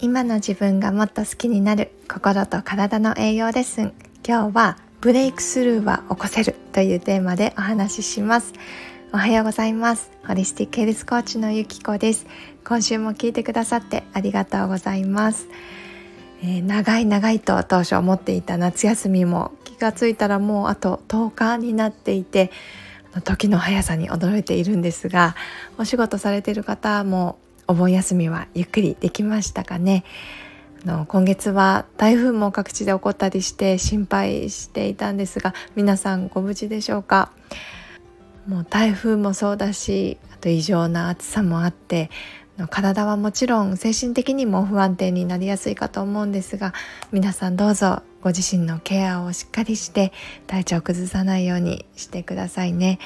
今の自分がもっと好きになる心と体の栄養レッスン今日はブレイクスルーは起こせるというテーマでお話しします。おはようございます。ホリスティックヘルスコーチのゆきこです。今週も聞いてくださってありがとうございます、えー、長い長いと当初思っていた夏休みも気がついたらもうあと10日になっていて時の速さに驚いているんですがお仕事されている方もお盆休みはゆっくりできましたかね？あの今月は台風も各地で起こったりして心配していたんですが皆さんご無事でしょうか？もう台風もそうだしあと異常な暑さもあって体はもちろん精神的にも不安定になりやすいかと思うんですが皆さんどうぞご自身のケアをしっかりして体調を崩さないようにしてくださいね。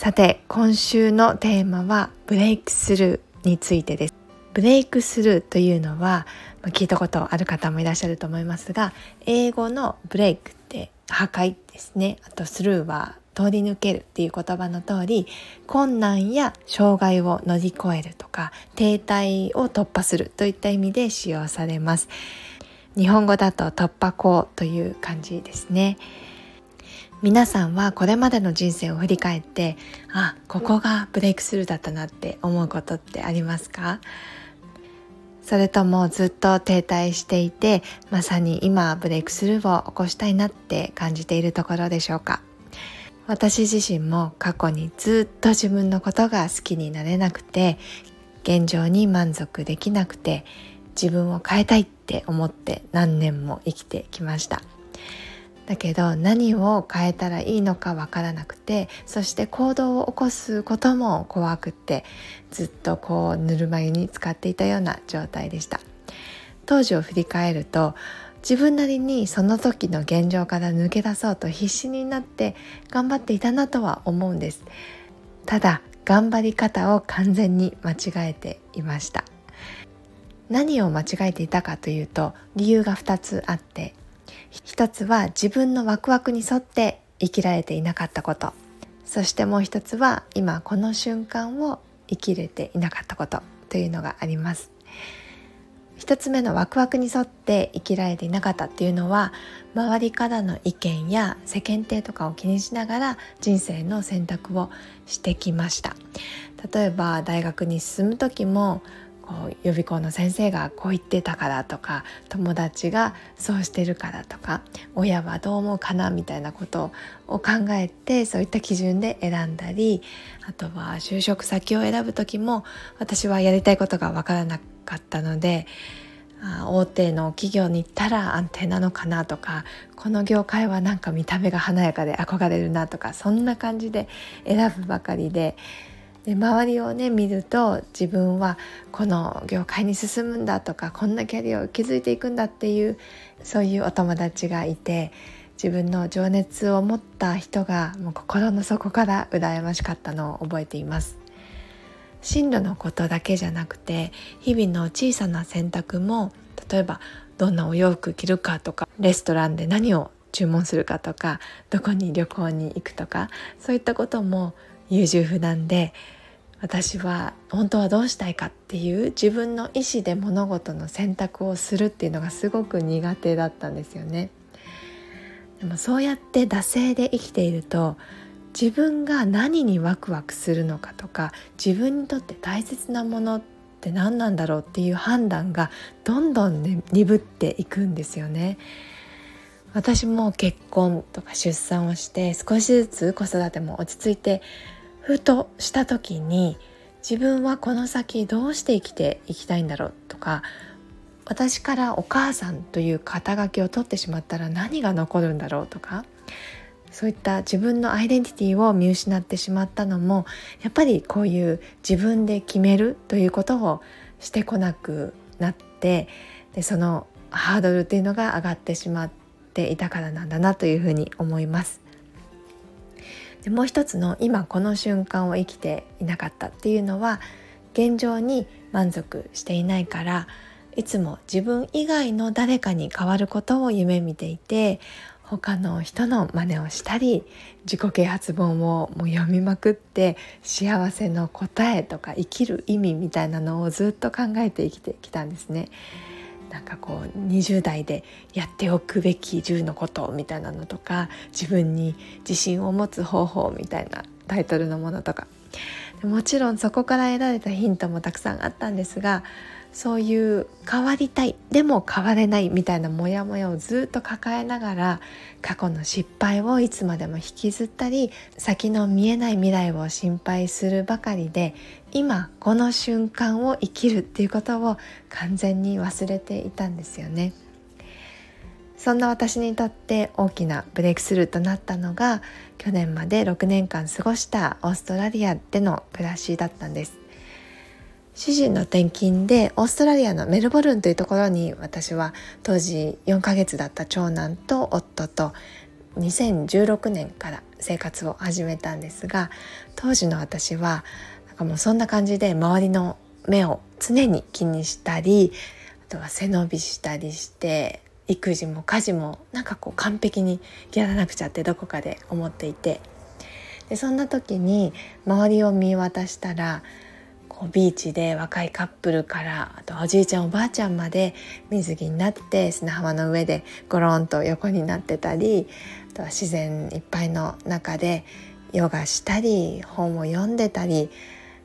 さて今週のテーマはブレイクスルーについてです。ブレイクスルーというのは聞いたことある方もいらっしゃると思いますが英語のブレイクって破壊ですね。あとスルーは通り抜けるっていう言葉の通り困難や障害を乗り越えるとか停滞を突破するといった意味で使用されます。日本語だと突破口という感じですね。皆さんはこれまでの人生を振り返ってあここがブレイクスルーだったなって思うことってありますか？それともずっと停滞していてまさに今ブレイクスルーを起こしたいなって感じているところでしょうか？私自身も過去にずっと自分のことが好きになれなくて現状に満足できなくて自分を変えたいって思って何年も生きてきました。だけど何を変えたらいいのかわからなくてそして行動を起こすことも怖くってずっとこうぬるま湯に使っていたような状態でした。当時を振り返ると自分なりにその時の現状から抜け出そうと必死になって頑張っていたなとは思うんです。ただ頑張り方を完全に間違えていました。何を間違えていたかというと理由が2つあって一つは自分のワクワクに沿って生きられていなかったこと。そしてもう一つは今この瞬間を生きれていなかったことというのがあります。一つ目のワクワクに沿って生きられていなかったっていうのは周りからの意見や世間体とかを気にしながら人生の選択をしてきました。例えば大学に進む時もこう予備校の先生がこう言ってたからとか友達がそうしてるからとか親はどう思うかなみたいなことを考えてそういった基準で選んだりあとは就職先を選ぶ時も私はやりたいことが分からなかったので大手の企業に行ったら安定なのかなとかこの業界はなんか見た目が華やかで憧れるなとかそんな感じで選ぶばかりでで周りをね見ると自分はこの業界に進むんだとかこんなキャリアを築いていくんだっていうそういうお友達がいて自分の情熱を持った人がもう心の底から羨ましかったのを覚えています。進路のことだけじゃなくて日々の小さな選択も例えばどんなお洋服着るかとかレストランで何を注文するかとかどこに旅行に行くとかそういったことも優柔不断で私は本当はどうしたいかっていう自分の意思で物事の選択をするっていうのがすごく苦手だったんですよね。でもそうやって惰性で生きていると自分が何にワクワクするのかとか自分にとって大切なものって何なんだろうっていう判断がどんどん、ね、鈍っていくんですよね。私も結婚とか出産をして少しずつ子育ても落ち着いてふとした時に自分はこの先どうして生きていきたいんだろうとか私からお母さんという肩書きを取ってしまったら何が残るんだろうとかそういった自分のアイデンティティを見失ってしまったのもやっぱりこういう自分で決めるということをしてこなくなってでそのハードルっていうのが上がってしまっていたからなんだなというふうに思います。でもう一つの今この瞬間を生きていなかったっていうのは現状に満足していないからいつも自分以外の誰かに変わることを夢見ていて他の人の真似をしたり自己啓発本をもう読みまくって幸せの答えとか生きる意味みたいなのをずっと考えて生きてきたんですね。なんかこう20代でやっておくべき10のことみたいなのとか自分に自信を持つ方法みたいなタイトルのものとかもちろんそこから得られたヒントもたくさんあったんですがそういう変わりたいでも変われないみたいなモヤモヤをずっと抱えながら過去の失敗をいつまでも引きずったり先の見えない未来を心配するばかりで今この瞬間を生きるっていうことを完全に忘れていたんですよね。そんな私にとって大きなブレイクスルーとなったのが去年まで6年間過ごしたオーストラリアでの暮らしだったんです。主人の転勤でオーストラリアのメルボルンというところに私は当時4ヶ月だった長男と夫と2016年から生活を始めたんですが当時の私はなんかもうそんな感じで周りの目を常に気にしたりあとは背伸びしたりして育児も家事もなんかこう完璧にやらなくちゃってどこかで思っていて。でそんな時に周りを見渡したらこうビーチで若いカップルからあとおじいちゃんおばあちゃんまで水着になって砂浜の上でゴロンと横になってたりあとは自然いっぱいの中でヨガしたり本を読んでたり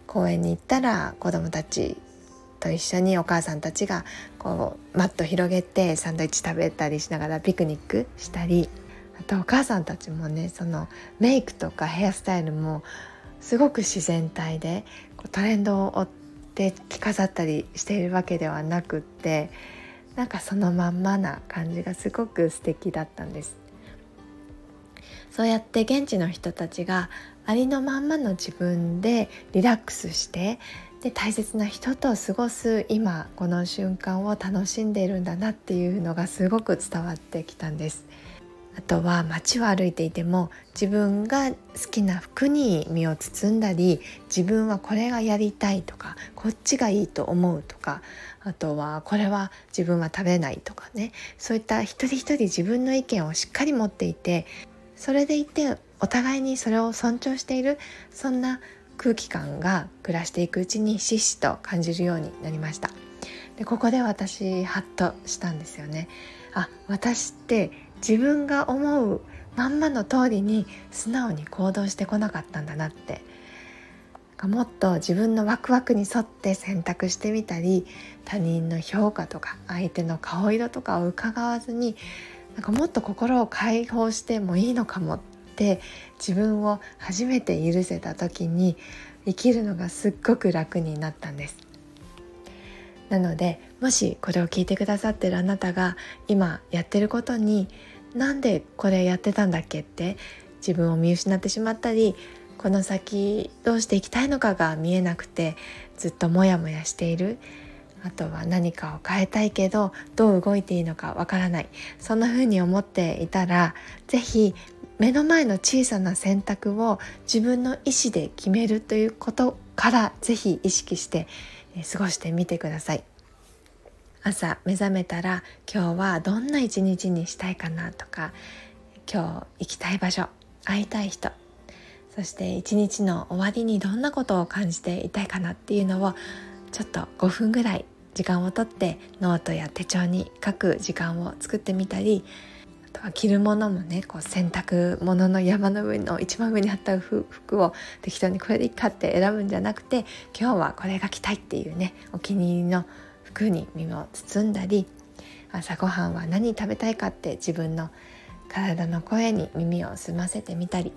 公園に行ったら子どもたちと一緒にお母さんたちがこうマット広げてサンドイッチ食べたりしながらピクニックしたりあとお母さんたちもねそのメイクとかヘアスタイルもすごく自然体でこうトレンドを追って着飾ったりしているわけではなくってなんかそのまんまな感じがすごく素敵だったんです。そうやって現地の人たちがありのまんまの自分でリラックスしてで大切な人と過ごす今この瞬間を楽しんでいるんだなっていうのがすごく伝わってきたんです。あとは街を歩いていても自分が好きな服に身を包んだり自分はこれがやりたいとかこっちがいいと思うとかあとはこれは自分は食べないとかね。そういった一人一人自分の意見をしっかり持っていてそれでいてお互いにそれを尊重しているそんな空気感が暮らしていくうちにししと感じるようになりました。でここで私ハッとしたんですよね。あ私って自分が思うまんまの通りに素直に行動してこなかったんだなって。もっと自分のワクワクに沿って選択してみたり他人の評価とか相手の顔色とかを伺わずになんかもっと心を解放してもいいのかもって自分を初めて許せた時に生きるのがすっごく楽になったんです。なのでもしこれを聞いてくださってるあなたが今やってることになんでこれやってたんだっけって自分を見失ってしまったりこの先どうしていきたいのかが見えなくてずっとモヤモヤしている。あとは何かを変えたいけどどう動いていいのかわからない。そんな風に思っていたら是非目の前の小さな選択を自分の意思で決めるということから是非意識して過ごしてみてください。朝目覚めたら今日はどんな一日にしたいかなとか今日行きたい場所会いたい人そして一日の終わりにどんなことを感じていたいかなっていうのをちょっと5分ぐらい時間をとってノートや手帳に書く時間を作ってみたり着るものもねこう洗濯物の山の上の一番上にあった服を適当にこれでいいかって選ぶんじゃなくて今日はこれが着たいっていうねお気に入りの服に身を包んだり朝ごはんは何食べたいかって自分の体の声に耳を澄ませてみたり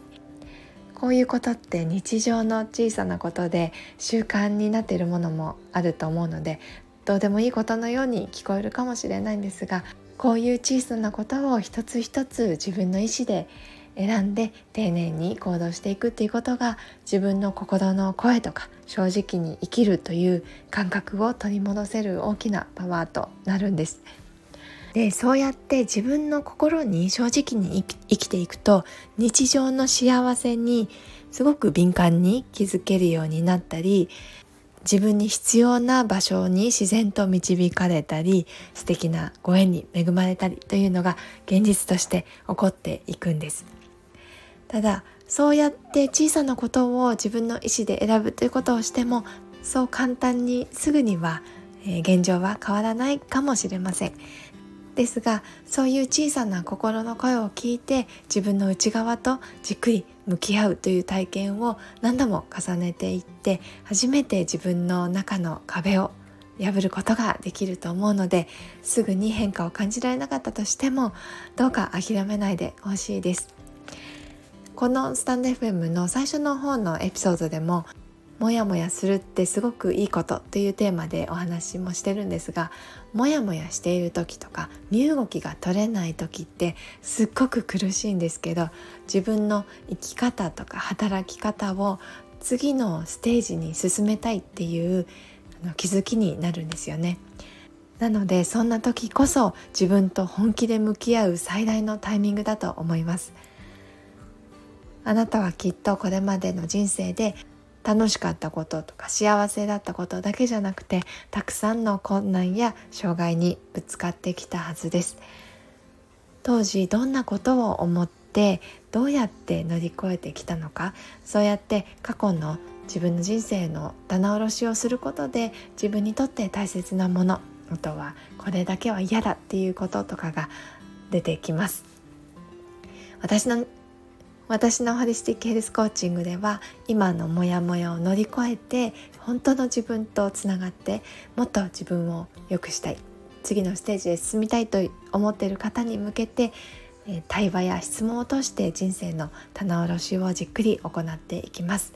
こういうことって日常の小さなことで習慣になっているものもあると思うのでどうでもいいことのように聞こえるかもしれないんですがこういう小さなことを一つ一つ自分の意思で選んで丁寧に行動していくっていうことが自分の心の声とか正直に生きるという感覚を取り戻せる大きなパワーとなるんです。でそうやって自分の心に正直に生きていくと日常の幸せにすごく敏感に気づけるようになったり自分に必要な場所に自然と導かれたり素敵なご縁に恵まれたりというのが現実として起こっていくんです。ただそうやって小さなことを自分の意思で選ぶということをしてもそう簡単にすぐには、え現状は変わらないかもしれません。ですがそういう小さな心の声を聞いて自分の内側とじっくり向き合うという体験を何度も重ねていって初めて自分の中の壁を破ることができると思うのですぐに変化を感じられなかったとしてもどうか諦めないでほしいです。このスタンド FM の最初の方のエピソードでもモヤモヤするってすごくいいことというテーマでお話もしてるんですがモヤモヤしている時とか身動きが取れない時ってすっごく苦しいんですけど自分の生き方とか働き方を次のステージに進めたいっていう気づきになるんですよね。なのでそんな時こそ自分と本気で向き合う最大のタイミングだと思います。あなたはきっとこれまでの人生で楽しかったこととか幸せだったことだけじゃなくてたくさんの困難や障害にぶつかってきたはずです。当時どんなことを思ってどうやって乗り越えてきたのかそうやって過去の自分の人生の棚卸しをすることで自分にとって大切なものあとはこれだけは嫌だっていうこととかが出てきます。私の私のホリスティックヘルスコーチングでは今のモヤモヤを乗り越えて本当の自分とつながってもっと自分を良くしたい。次のステージへ進みたいと思っている方に向けて対話や質問を通して人生の棚卸しをじっくり行っていきます。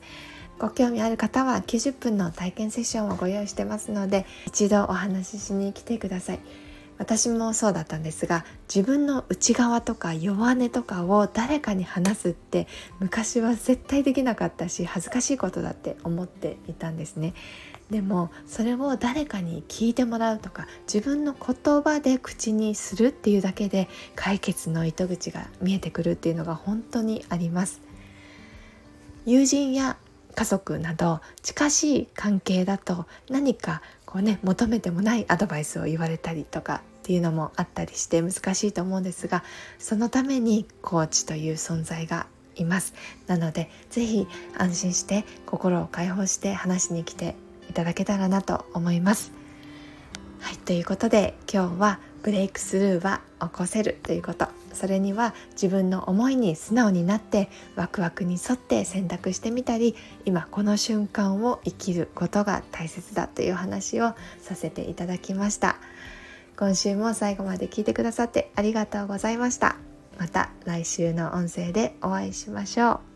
ご興味ある方は90分の体験セッションをご用意してますので一度お話ししに来てください。私もそうだったんですが自分の内側とか弱音とかを誰かに話すって昔は絶対できなかったし恥ずかしいことだって思っていたんですね。でもそれを誰かに聞いてもらうとか自分の言葉で口にするっていうだけで解決の糸口が見えてくるっていうのが本当にあります。友人や家族など近しい関係だと何かこうね求めてもないアドバイスを言われたりとかっていうのもあったりして難しいと思うんですがそのためにコーチという存在がいます。なので是非安心して心を解放して話しに来ていただけたらなと思います。はいということで今日はブレイクスルーは起こせるということ。それには自分の思いに素直になってワクワクに沿って選択してみたり今この瞬間を生きることが大切だという話をさせていただきました。今週も最後まで聞いてくださってありがとうございました。また来週の音声でお会いしましょう。